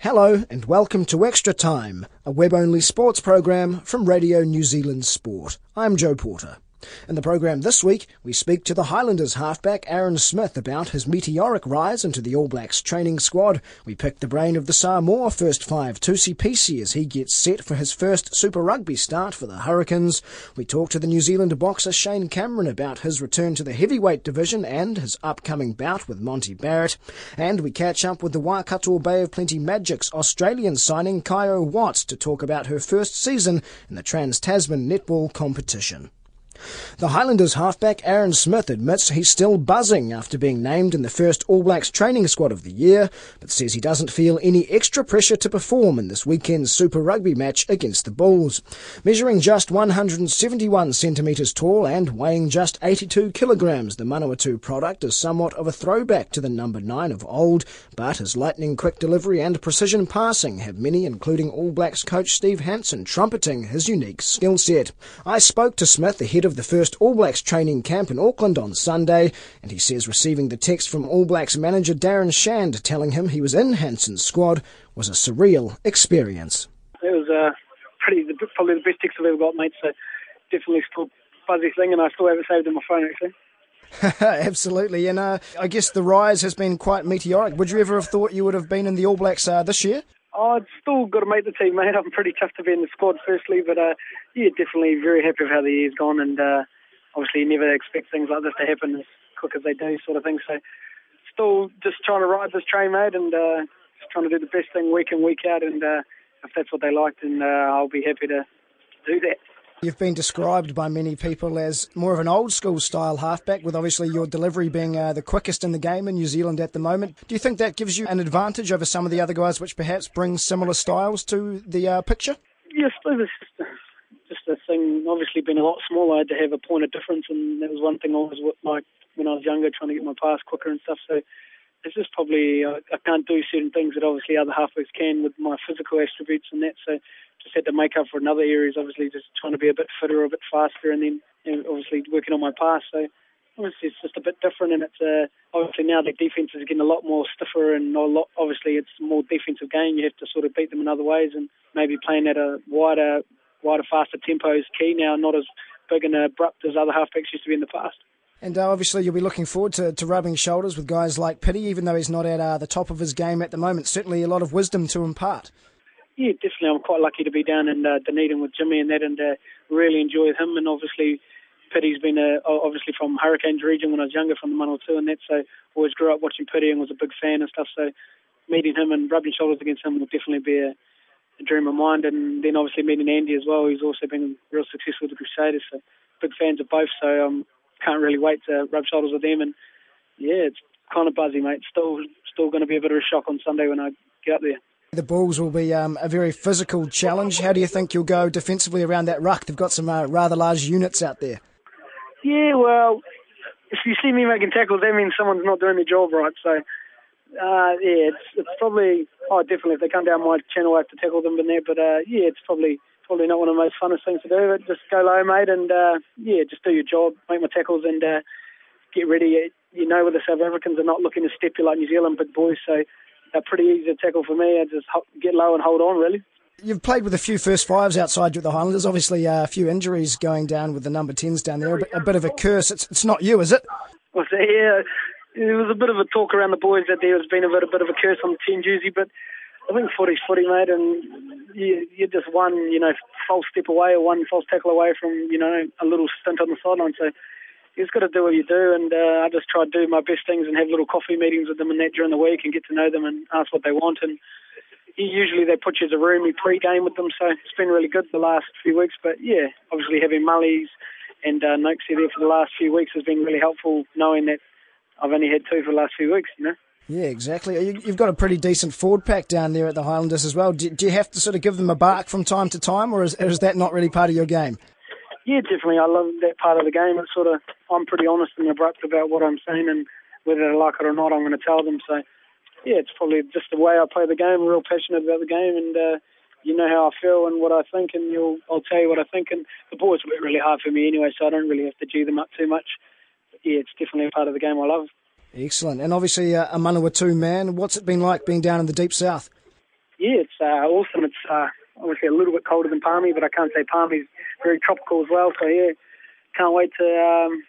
Hello and welcome to Extra Time, a web-only sports program from Radio New Zealand Sport. I'm Joe Porter. In the program this week, we speak to the Highlanders halfback Aaron Smith about his meteoric rise into the All Blacks training squad. We pick the brain of the Samoa first five, Tusi Pisi, as he gets set for his first Super Rugby start for the Hurricanes. We talk to the New Zealand boxer Shane Cameron about his return to the heavyweight division and his upcoming bout with Monty Barrett. And we catch up with the Waikato Bay of Plenty Magic's Australian signing Kaio Watts to talk about her first season in the Trans-Tasman netball competition. The Highlanders halfback Aaron Smith admits he's still buzzing after being named in the first All Blacks training squad of the year, but says he doesn't feel any extra pressure to perform in this weekend's Super Rugby match against the Bulls. Measuring just 171 centimetres tall and weighing just 82 kilograms, the Manawatu product is somewhat of a throwback to the number 9 of old, but his lightning quick delivery and precision passing have many, including All Blacks coach Steve Hansen, trumpeting his unique skill set. I spoke to Smith ahead of the first All Blacks training camp in Auckland on Sunday, and he says receiving the text from All Blacks manager Darren Shand telling him he was in Hansen's squad was a surreal experience. It was uh, pretty probably the best text I've ever got, mate. So definitely still fuzzy thing, and I still have it saved in my phone actually. Absolutely, and uh, I guess the rise has been quite meteoric. Would you ever have thought you would have been in the All Blacks uh, this year? Oh, it's still got to make the team, mate. I'm pretty tough to be in the squad, firstly, but uh, yeah, definitely very happy with how the year's gone, and uh, obviously you never expect things like this to happen as quick as they do, sort of thing. So, still just trying to ride this train, mate, and uh, just trying to do the best thing week in, week out, and uh, if that's what they like, then uh, I'll be happy to do that. You've been described by many people as more of an old school style halfback, with obviously your delivery being uh, the quickest in the game in New Zealand at the moment. Do you think that gives you an advantage over some of the other guys, which perhaps bring similar styles to the uh, picture? Yes, it's just, just a thing. Obviously, being a lot smaller, I had to have a point of difference, and that was one thing I always like when I was younger, trying to get my pass quicker and stuff. So it's just probably I, I can't do certain things that obviously other halfbacks can with my physical attributes and that. So just had to make up for in other areas. Obviously, just trying to be a bit fitter, a bit faster, and then know, obviously working on my pass. So obviously it's just a bit different, and it's uh, obviously now the defense is getting a lot more stiffer, and a lot. Obviously, it's more defensive game. You have to sort of beat them in other ways, and maybe playing at a wider, wider, faster tempo is key now. Not as big and abrupt as other halfbacks used to be in the past. And uh, obviously, you'll be looking forward to, to rubbing shoulders with guys like Piri, even though he's not at uh, the top of his game at the moment. Certainly, a lot of wisdom to impart. Yeah, definitely. I'm quite lucky to be down in uh, Dunedin with Jimmy and that, and uh, really enjoy him. And obviously, Piri's been uh, obviously from Hurricanes region when I was younger, from the Manawatu and that. So always grew up watching Piri and was a big fan and stuff. So meeting him and rubbing shoulders against him will definitely be a, a dream of mine. And then obviously meeting Andy as well. He's also been real successful with the Crusaders. So big fans of both. So um, can't really wait to rub shoulders with them. And yeah, it's kind of buzzy, mate. Still, still going to be a bit of a shock on Sunday when I get up there. The Bulls will be um, a very physical challenge. How do you think you'll go defensively around that ruck? They've got some uh, rather large units out there. Yeah, well, if you see me making tackles, that means someone's not doing their job right. So, uh, yeah, it's, it's probably, oh, definitely, if they come down my channel, I have to tackle them in there. But, uh, yeah, it's probably probably not one of the most funnest things to do. But just go low, mate, and, uh, yeah, just do your job, make my tackles, and uh, get ready. You know, with the South Africans are not looking to step you like New Zealand big boys, so they're pretty easy to tackle for me. I just get low and hold on, really. You've played with a few first fives outside the Highlanders. Obviously, uh, a few injuries going down with the number tens down there. A bit, a bit of a curse. It's, it's not you, is it? Well, yeah, there was a bit of a talk around the boys that there has been a bit, a bit of a curse on the 10 jersey, but I think footy's footy, mate, and you, you're just one, you know, false step away or one false tackle away from, you know, a little stint on the sideline. So you just got to do what you do, and uh, I just try to do my best things and have little coffee meetings with them and that during the week and get to know them and ask what they want. And usually they put you as a roomie pre-game with them, so it's been really good the last few weeks. But yeah, obviously having Mullies and uh, Noakesy there for the last few weeks has been really helpful, knowing that I've only had two for the last few weeks, you know. Yeah, exactly. You've got a pretty decent forward pack down there at the Highlanders as well. Do, you have to sort of give them a bark from time to time, or is, is that not really part of your game? Yeah, definitely. I love that part of the game. It's sort of I'm pretty honest and abrupt about what I'm saying, and whether they like it or not, I'm going to tell them. So, yeah, it's probably just the way I play the game. I'm real passionate about the game, and uh, you know how I feel and what I think, and you'll I'll tell you what I think. And the boys work really hard for me anyway, so I don't really have to G them up too much. But yeah, it's definitely a part of the game I love. Excellent. And obviously, uh, a Manawatu man. What's it been like being down in the deep south? Yeah, it's uh, awesome. It's uh, obviously a little bit colder than Palmy, but I can't say Palmy's very tropical as well. So yeah, can't wait to um,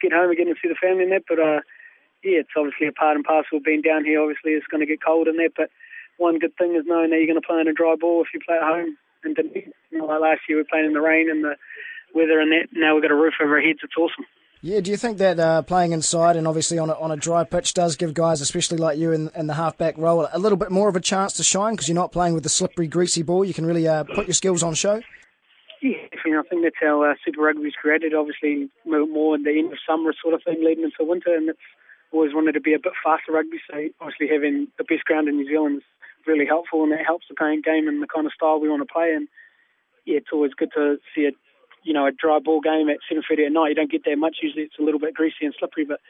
get home again and see the family in there. But uh, yeah, it's obviously a part and parcel being down here. Obviously, it's going to get cold in there, but one good thing is knowing that you're going to play in a dry ball if you play at home. And you know, like last year, we were playing in the rain and the weather and that. Now we've got a roof over our heads. It's awesome. Yeah, do you think that uh, playing inside and obviously on a, on a dry pitch does give guys, especially like you in, in the halfback role, a little bit more of a chance to shine because you're not playing with the slippery, greasy ball? You can really uh, put your skills on show? Yeah, I think that's how uh, Super Rugby's created, obviously more in the end of summer sort of thing leading into winter, and it's always wanted to be a bit faster rugby, so obviously having the best ground in New Zealand is really helpful, and that helps the playing game and the kind of style we want to play. And yeah, it's always good to see a you know, a dry ball game at 7.30 at night. You don't get that much. Usually it's a little bit greasy and slippery, but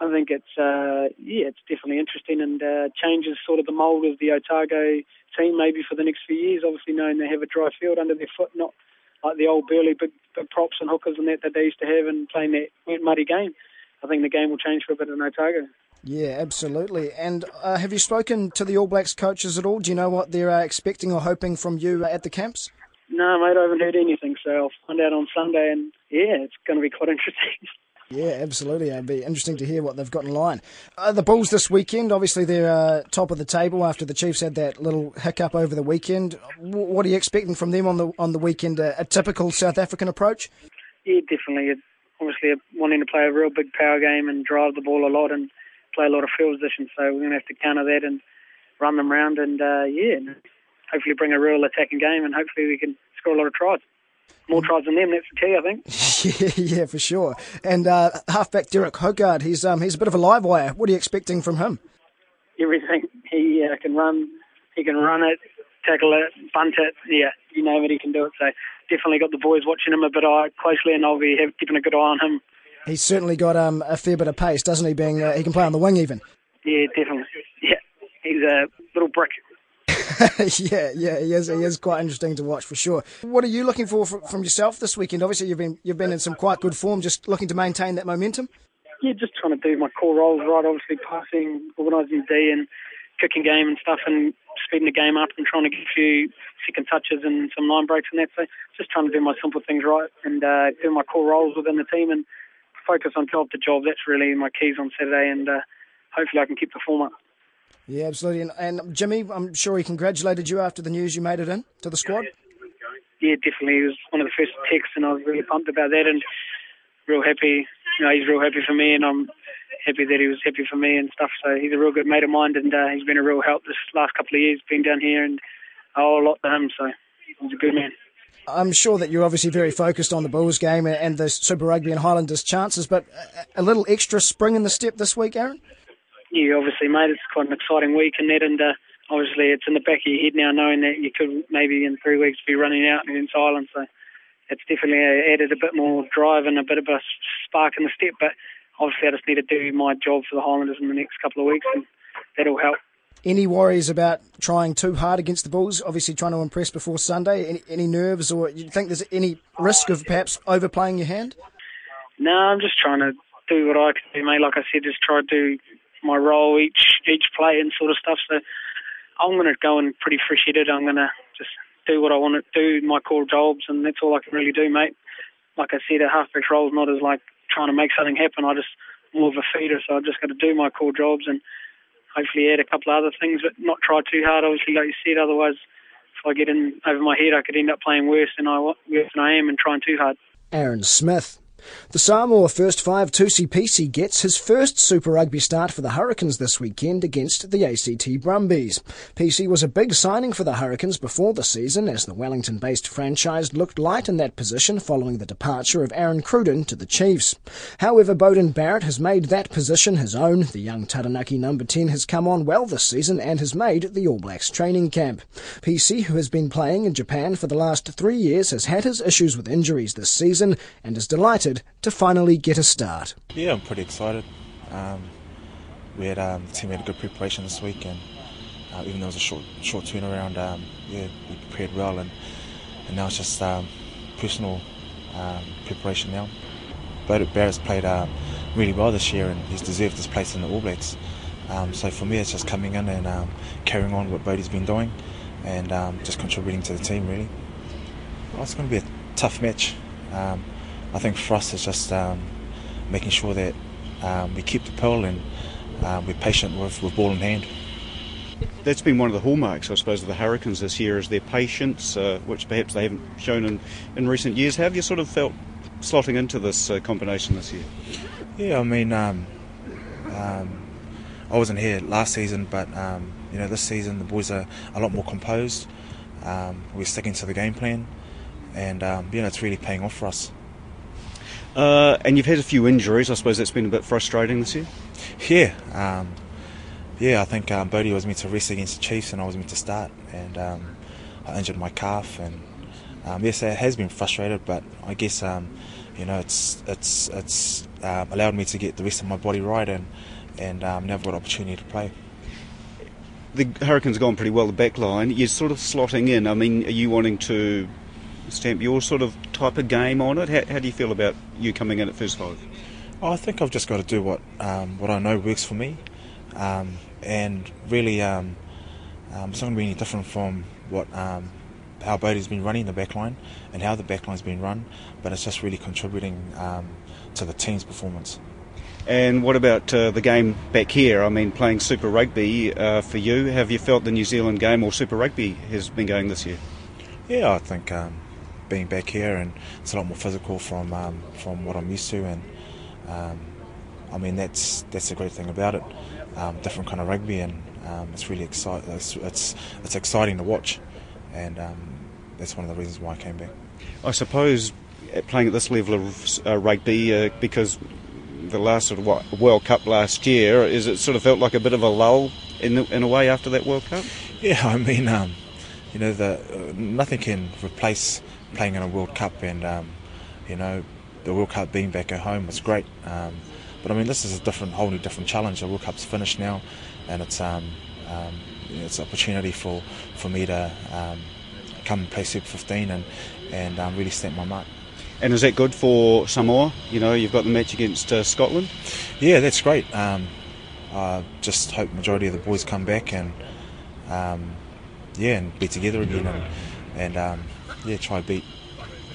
I think it's, uh, yeah, it's definitely interesting and uh, changes sort of the mould of the Otago team maybe for the next few years. Obviously knowing they have a dry field under their foot, not like the old burly big, big props and hookers and that that they used to have and playing that muddy game. I think the game will change for a bit in Otago. Yeah, absolutely. And uh, have you spoken to the All Blacks coaches at all? Do you know what they're uh, expecting or hoping from you at the camps? No, mate, I haven't heard anything, so I'll find out on Sunday, and yeah, it's going to be quite interesting. Yeah, absolutely. It'd be interesting to hear what they've got in line. Uh, the Bulls this weekend, obviously they're uh, top of the table after the Chiefs had that little hiccup over the weekend. W- what are you expecting from them on the on the weekend? Uh, a typical South African approach? Yeah, definitely. Obviously, wanting to play a real big power game and drive the ball a lot and play a lot of field position. So we're going to have to counter that and run them around and uh, yeah, hopefully bring a real attacking game and hopefully we can score a lot of tries. More tries than them, that's the key, I think. yeah, yeah, for sure. And uh, halfback Derek Hougaard, he's um, he's a bit of a live wire. What are you expecting from him? Everything. He uh, can run. He can run it, tackle it, bunt it. Yeah, you know it, he can do it. So definitely got the boys watching him a bit closely, and I'll be keeping a good eye on him. He's certainly got um, a fair bit of pace, doesn't he? Being uh, he can play on the wing even. Yeah, definitely. Yeah, he's a little brick. yeah, yeah, he is. He is quite interesting to watch for sure. What are you looking for from yourself this weekend? Obviously, you've been you've been in some quite good form. Just looking to maintain that momentum. Yeah, just trying to do my core roles right. Obviously, passing, organising D, and kicking game and stuff, and speeding the game up, and trying to get a few second touches and some line breaks and that. So, just trying to do my simple things right and uh, do my core roles within the team and focus on job to job. That's really my keys on Saturday, and uh, hopefully, I can keep the form up. Yeah, absolutely. And, and, Jimmy, I'm sure he congratulated you after the news you made it in to the squad. Yeah, definitely. He was one of the first texts, and I was really pumped about that, and real happy. You know, he's real happy for me, and I'm happy that he was happy for me and stuff. So he's a real good mate of mine, and uh, he's been a real help this last couple of years, being down here, and I owe a lot to him. So he's a good man. I'm sure that you're obviously very focused on the Bulls game and the Super Rugby and Highlanders chances, but a little extra spring in the step this week, Aaron? Yeah, obviously, mate, it's quite an exciting week and that, and uh, obviously it's in the back of your head now knowing that you could maybe in three weeks be running out against Ireland. So it's definitely added a bit more drive and a bit of a spark in the step. But obviously, I just need to do my job for the Highlanders in the next couple of weeks, and that'll help. Any worries about trying too hard against the Bulls? Obviously, trying to impress before Sunday. Any, any nerves, or you think there's any risk of perhaps overplaying your hand? No, I'm just trying to do what I can do, mate. Like I said, just try to do my role each each play and sort of stuff. So I'm going to go in pretty fresh headed. I'm going to just do what I want to do, my core jobs, and that's all I can really do, mate. Like I said, a halfback role is not as like trying to make something happen. I just more of a feeder, so I just got to do my core jobs and hopefully add a couple of other things, but not try too hard. Obviously, like you said, otherwise, if I get in over my head, I could end up playing worse than I worse than I am and trying too hard. Aaron Smith. The Samoa first five Tusi Pisi gets his first Super Rugby start for the Hurricanes this weekend against the ACT Brumbies. Pisi was a big signing for the Hurricanes before the season as the Wellington-based franchise looked light in that position following the departure of Aaron Cruden to the Chiefs. However, Beauden Barrett has made that position his own. The young Taranaki number 10 has come on well this season and has made the All Blacks training camp. Pisi, who has been playing in Japan for the last three years, has had his issues with injuries this season and is delighted to finally get a start. Yeah, I'm pretty excited. Um, we had um, the team had a good preparation this week, and uh, even though it was a short short turnaround, um, yeah, we prepared well, and and now it's just um, personal um, preparation now. But Barrett's played uh, really well this year, and he's deserved his place in the All Blacks. Um, so for me, it's just coming in and um, carrying on what Bodie's been doing, and just contributing to the team really. Well, it's going to be a tough match. I think for us it's just um, making sure that um, we keep the pill and um, we're patient with, with ball in hand. That's been one of the hallmarks, I suppose, of the Hurricanes this year is their patience, uh, which perhaps they haven't shown in, in recent years. How have you sort of felt slotting into this uh, combination this year? Yeah, I mean, um, um, I wasn't here last season, but um, you know, this season the boys are a lot more composed. we're sticking to the game plan, and you know, it's really paying off for us. Uh, and you've had a few injuries. I suppose that's been a bit frustrating this year. Yeah, um, yeah. I think um, Bodie was meant to rest against the Chiefs, and I was meant to start, and um, I injured my calf, and um, yes, it has been frustrated. But I guess um, you know it's it's it's um, allowed me to get the rest of my body right, and and um, now I've got opportunity to play. The Hurricanes gone pretty well. The back line, you're sort of slotting in. I mean, are you wanting to stamp your sort of type of game on it? How, how do you feel about you coming in at first five? Oh, I think I've just got to do what um, what I know works for me, um, and really, um, um it's not going to be any different from what um, how Bodie's been running the backline and how the backline's been run, but it's just really contributing um, to the team's performance. And what about uh, the game back here? I mean, playing Super Rugby uh, for you, have you felt the New Zealand game or Super Rugby has been going this year? Yeah, I think um, being back here, and it's a lot more physical from um, from what I'm used to, and um, I mean that's that's the great thing about it. Um, different kind of rugby, and um, it's really exciting. It's, it's, it's exciting to watch, and um, that's one of the reasons why I came back. I suppose playing at this level of uh, rugby uh, because the last sort of what, World Cup last year is it sort of felt like a bit of a lull in the, in a way after that World Cup. Yeah, I mean, um, you know, the uh, nothing can replace playing in a World Cup, and um, you know, the World Cup being back at home was great. Um, but I mean, this is a different, whole new different challenge. The World Cup's finished now, and it's um, um, it's an opportunity for, for me to um, come and play Super 15 and and um, really stamp my mark. And is that good for Samoa? You know, you've got the match against uh, Scotland. Yeah, that's great. Um, I just hope the majority of the boys come back and um, yeah, and be together again and and um, yeah, try and beat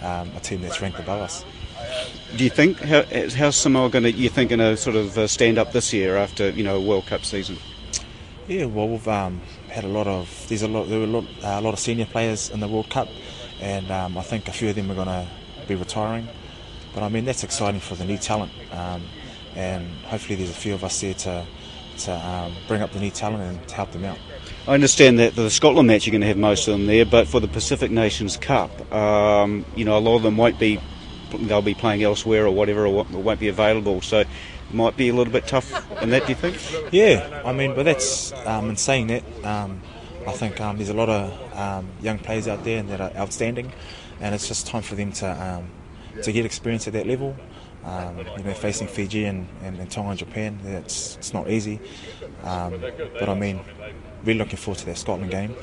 um, a team that's ranked above us. Do you think how, how's Samoa going to? You think going to sort of uh, stand up this year after you know a World Cup season? Yeah, well we've um, had a lot of there's a lot there were a lot, uh, a lot of senior players in the World Cup, and um, I think a few of them are going to be retiring. But I mean that's exciting for the new talent, um, and hopefully there's a few of us there to to um, bring up the new talent and help them out. I understand that the Scotland match you're going to have most of them there, but for the Pacific Nations Cup, um, you know, a lot of them won't be, they'll be playing elsewhere or whatever, or won't be available. So might be a little bit tough in that, do you think? Yeah, I mean, but that's, um, in saying that, um, I think um, there's a lot of um, young players out there that are outstanding, and it's just time for them to um, to get experience at that level. Um, you know, facing Fiji and, and, and Tonga and Japan, it's, it's not easy. But I mean, really looking forward to that Scotland game,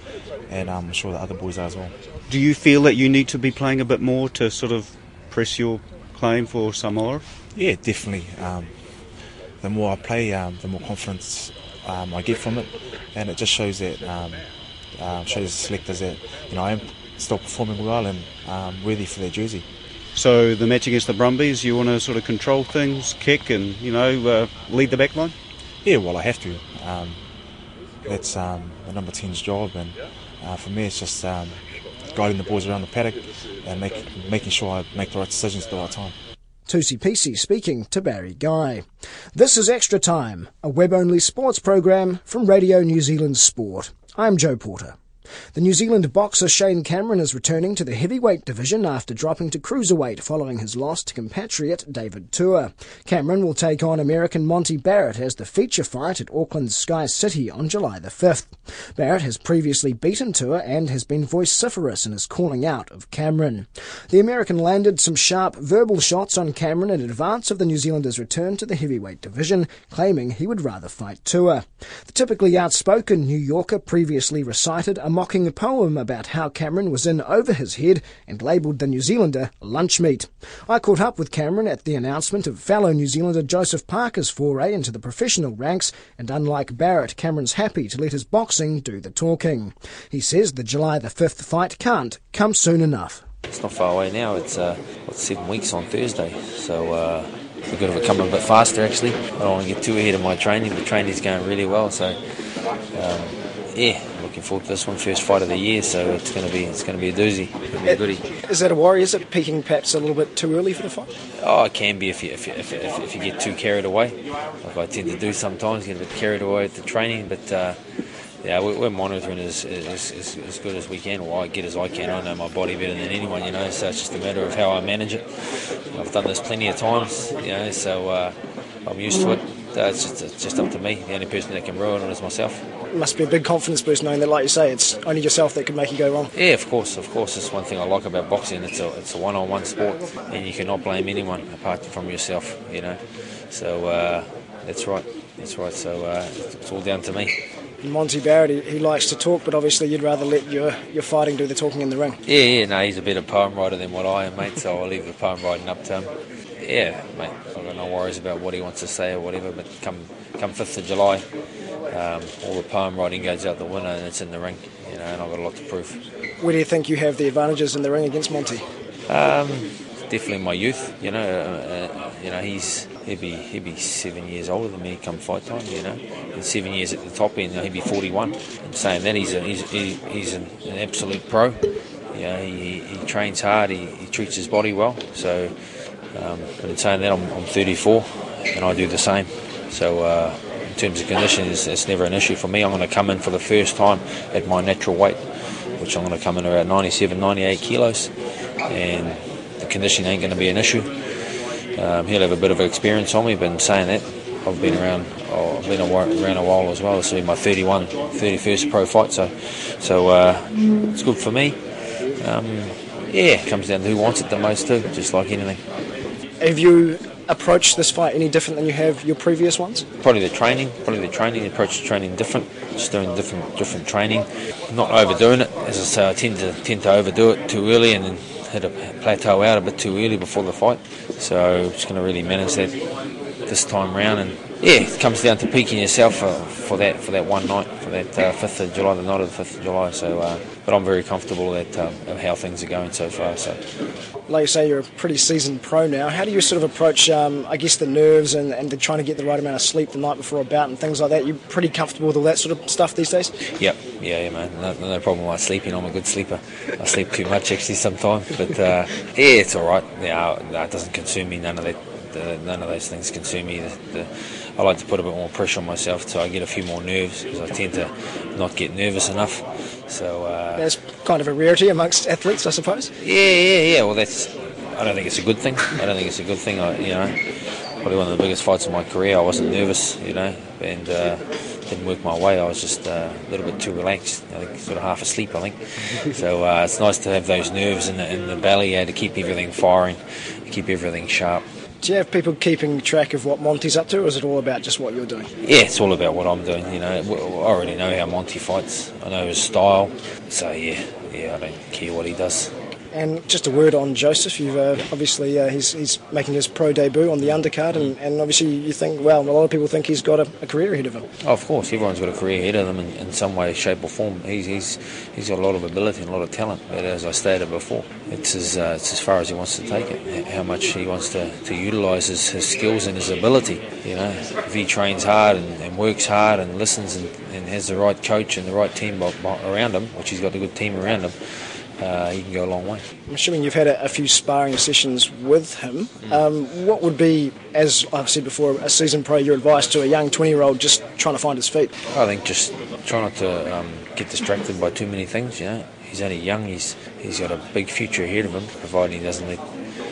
and I'm sure the other boys are as well. Do you feel that you need to be playing a bit more to sort of press your claim for Samoa? Yeah, definitely. Um, the more I play, um, the more confidence um, I get from it, and it just shows that um, uh, shows the selectors that you know I am still performing well and um, worthy for their jersey. So the match against the Brumbies, you want to sort of control things, kick, and you know uh, lead the back line. Yeah, well, I have to. Um, that's um, the number 10's job, and uh, for me, it's just um, guiding the boys around the paddock and make, making sure I make the right decisions at the right time. Tusi Pisi speaking to Barry Guy. This is Extra Time, a web-only sports program from Radio New Zealand Sport. I'm Joe Porter. The New Zealand boxer Shane Cameron is returning to the heavyweight division after dropping to cruiserweight following his loss to compatriot David Tua. Cameron will take on American Monty Barrett as the feature fight at Auckland's Sky City on July the 5th. Barrett has previously beaten Tua and has been vociferous in his calling out of Cameron. The American landed some sharp verbal shots on Cameron in advance of the New Zealander's return to the heavyweight division, claiming he would rather fight Tua. The typically outspoken New Yorker previously recited a mocking a poem about how Cameron was in over his head and labelled the New Zealander lunch meat. I caught up with Cameron at the announcement of fellow New Zealander Joseph Parker's foray into the professional ranks, and unlike Barrett, Cameron's happy to let his boxing do the talking. He says the July the 5th fight can't come soon enough. It's not far away now. It's uh, what, seven weeks on Thursday, so uh, we're going to come a bit faster. Actually, I don't want to get too ahead of my training. The training's going really well, so um, yeah, looking forward to this one, first fight of the year. So it's going to be it's going to be a doozy. Be a goodie. Is that a worry? Is it peaking perhaps a little bit too early for the fight? Oh, it can be if you if you, if, if, if you get too carried away, like I tend to do sometimes, get a bit carried away at the training. But uh, yeah, we're, we're monitoring as, as, as, as good as we can, or I get as I can. I know my body better than anyone, you know. So it's just a matter of how I manage it. I've done this plenty of times, you know. So uh, I'm used to it. Uh, it's just it's just up to me. The only person that can ruin it is myself. It must be a big confidence boost knowing that, like you say, it's only yourself that can make you go wrong. Yeah, of course, of course. It's one thing I like about boxing. It's a it's a one-on-one sport, and you cannot blame anyone apart from yourself. You know, so uh, that's right. That's right. So uh, it's all down to me. Monty Barrett, he, he, likes to talk, but obviously you'd rather let your, your fighting do the talking in the ring. Yeah, yeah, no, he's a better poem writer than what I am, mate, so I'll leave the poem writing up to him. Yeah, mate, no worries about what he wants to say or whatever, but come come 5th of July, um, all the poem writing goes out the window and it's in the ring, you know, and I've got a lot to prove. Where do you think you have the advantages in the ring against Monty? Um, definitely my youth, you know, uh, uh, you know, he's he'd be he'd be seven years older than me come fight time, you know, and seven years at the top end, he'd be 41. And saying that, he's a, he's he, he's an, an, absolute pro. You know, he, he trains hard, he, he treats his body well. So, um, but in saying that, I'm, I'm 34, and I do the same. So. Uh, in terms of condition, it's, it's never an issue for me. I'm going to come in for the first time at my natural weight, which I'm going to come in around 97, 98 kilos, and the conditioning ain't going to be an issue. Um, he'll have a bit of experience on me, but in saying that, I've been around. Oh, I've been around a while as well. This will be my 31, 31st pro fight, so so uh, it's good for me. Um, yeah, it comes down to who wants it the most too, just like anything. Have you approached this fight any different than you have your previous ones? Probably the training, probably the training, approach to training different, just doing different different training, not overdoing it. As I say, I tend to tend to overdo it too early and then hit a plateau out a bit too early before the fight. So just going to really manage that this time round. And yeah, it comes down to peaking yourself for, for that for that one night, for that uh, 5th of July, the night of the 5th of July. So, uh, but I'm very comfortable that um, how things are going so far. So, like you say, you're a pretty seasoned pro now. How do you sort of approach, um, I guess, the nerves and, and the trying to get the right amount of sleep the night before a bout and things like that? You're pretty comfortable with all that sort of stuff these days? Yep, yeah, yeah, man. No, no problem with sleeping. I'm a good sleeper. I sleep too much actually sometimes, but uh, yeah, it's all right. Yeah, no, it doesn't consume me. None of that. The, none of those things consume me. The, the, I like to put a bit more pressure on myself so I get a few more nerves because I tend to not get nervous enough. So uh, that's kind of a rarity amongst athletes, I suppose. Yeah, yeah, yeah. Well, that's. I don't think it's a good thing. I don't think it's a good thing. I, you know, probably one of the biggest fights of my career. I wasn't nervous, you know, and uh, didn't work my way. I was just uh, a little bit too relaxed. I think sort of half asleep. I think. so uh, it's nice to have those nerves in the, in the belly yeah, to keep everything firing, keep everything sharp. Do you have people keeping track of what Monty's up to, or is it all about just what you're doing? Yeah, it's all about what I'm doing. You know, I already know how Monty fights. I know his style. So yeah, yeah, I don't care what he does. And just a word on Joseph. You've uh, obviously uh, he's, he's making his pro debut on the undercard, and, and obviously you think well, a lot of people think he's got a, a career ahead of him. Oh, of course, everyone's got a career ahead of them in, in, some way, shape, or form. He's, he's he's got a lot of ability and a lot of talent. But as I stated before, it's as uh, it's as far as he wants to take it. How much he wants to, to utilise his, his skills and his ability. You know, if he trains hard and, and works hard and listens and, and has the right coach and the right team around him, which he's got a good team around him uh, he can go a long way. I'm assuming you've had a, a few sparring sessions with him. Mm. Um, what would be, as I've said before, a season pro, your advice to a young 20 year old just trying to find his feet? I think just try not to um, get distracted by too many things, you know. He's only young, he's, he's got a big future ahead of him, providing he doesn't let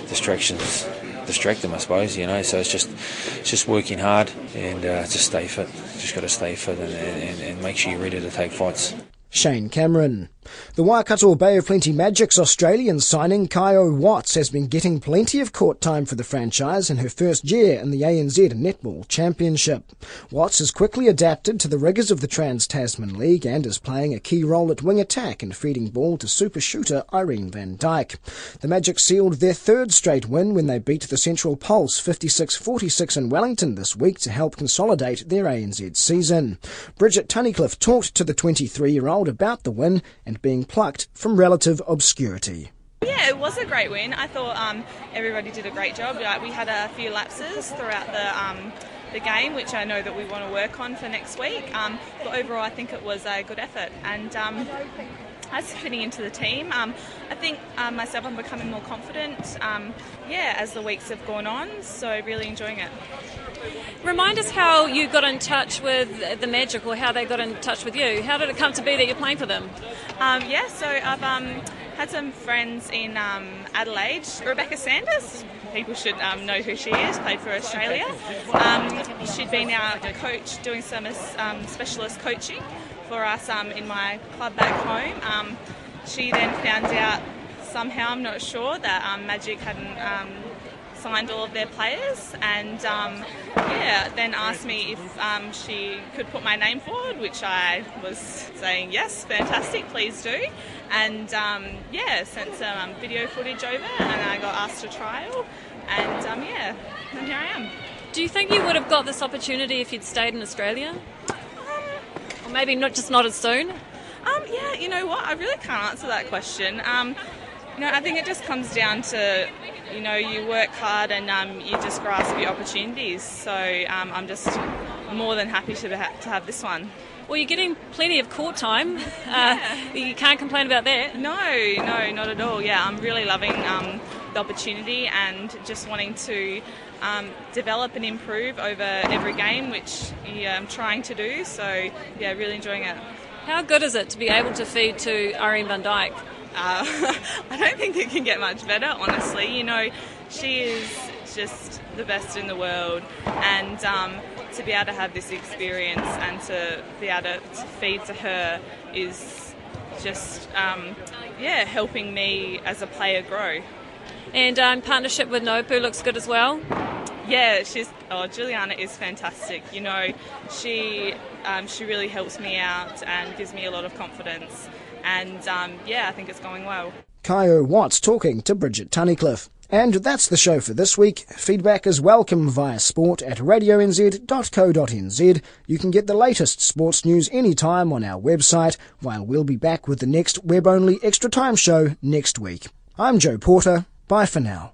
distractions distract him, I suppose. You know, so it's just it's just working hard and uh, just stay fit. Just got to stay fit and, and, and make sure you're ready to take fights. Shane Cameron. The Waikato Bay of Plenty Magic's Australian signing Kaio Watts has been getting plenty of court time for the franchise in her first year in the ANZ Netball Championship. Watts has quickly adapted to the rigours of the Trans Tasman League and is playing a key role at wing attack and feeding ball to super shooter Irene van Dyk. The Magic sealed their third straight win when they beat the Central Pulse 56-46 in Wellington this week to help consolidate their ANZ season. Bridget Tunnicliffe talked to the 23-year-old about the win and and being plucked from relative obscurity. Yeah, it was a great win. I thought um, everybody did a great job. Like, we had a few lapses throughout the um, the game, which I know that we want to work on for next week. Um, but overall, I think it was a good effort, and um, as fitting into the team. Um, I think um, myself, I'm becoming more confident. Um, yeah, as the weeks have gone on, so really enjoying it. Remind us how you got in touch with the Magic, or how they got in touch with you. How did it come to be that you're playing for them? Um, yeah, so I've um, had some friends in um, Adelaide. Rebecca Sanders, people should um, know who she is, played for Australia. Um, she'd been our coach doing some um, specialist coaching for us um, in my club back home. she then found out somehow, I'm not sure, that Magic hadn't signed all of their players and um, yeah, then asked me if um, she could put my name forward, which I was saying yes, fantastic, please do. And um, yeah, sent some um, video footage over and I got asked to trial and um, yeah, and here I am. Do you think you would have got this opportunity if you'd stayed in Australia? or maybe not just not as soon? Um, yeah, you know what? I really can't answer that question. Um, you know, I think it just comes down to, you know, you work hard and um, you just grasp your opportunities. So um, I'm just more than happy to, ha- to have this one. Well, you're getting plenty of court time. Uh, you can't complain about that. No, no, not at all. Yeah, I'm really loving um, the opportunity and just wanting to um, develop and improve over every game, which yeah, I'm trying to do. So, yeah, really enjoying it. How good is it to be able to feed to Irene van Dyk? Uh, I don't think it can get much better, honestly. You know, she is just the best in the world, and um, to be able to have this experience and to be able to, to feed to her is just, um, yeah, helping me as a player grow. And um, partnership with Naoupu looks good as well. Yeah, she's oh Juliana is fantastic. You know, she um, she really helps me out and gives me a lot of confidence. And um, yeah, I think it's going well. Kaio Watts talking to Bridget Tunnicliffe. And that's the show for this week. Feedback is welcome via sport at radionz.co.nz. You can get the latest sports news anytime on our website, while we'll be back with the next web only extra time show next week. I'm Joe Porter. Bye for now.